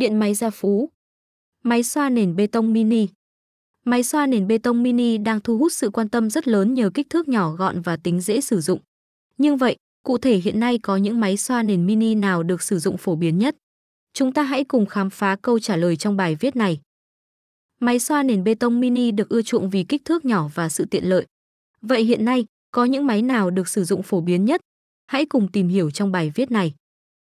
Điện máy gia phú. Máy xoa nền bê tông mini. Máy xoa nền bê tông mini đang thu hút sự quan tâm rất lớn nhờ kích thước nhỏ gọn và tính dễ sử dụng. Nhưng vậy, cụ thể hiện nay có những máy xoa nền mini nào được sử dụng phổ biến nhất? Chúng ta hãy cùng khám phá câu trả lời trong bài viết này. Máy xoa nền bê tông mini được ưa chuộng vì kích thước nhỏ và sự tiện lợi. Vậy hiện nay, có những máy nào được sử dụng phổ biến nhất? Hãy cùng tìm hiểu trong bài viết này.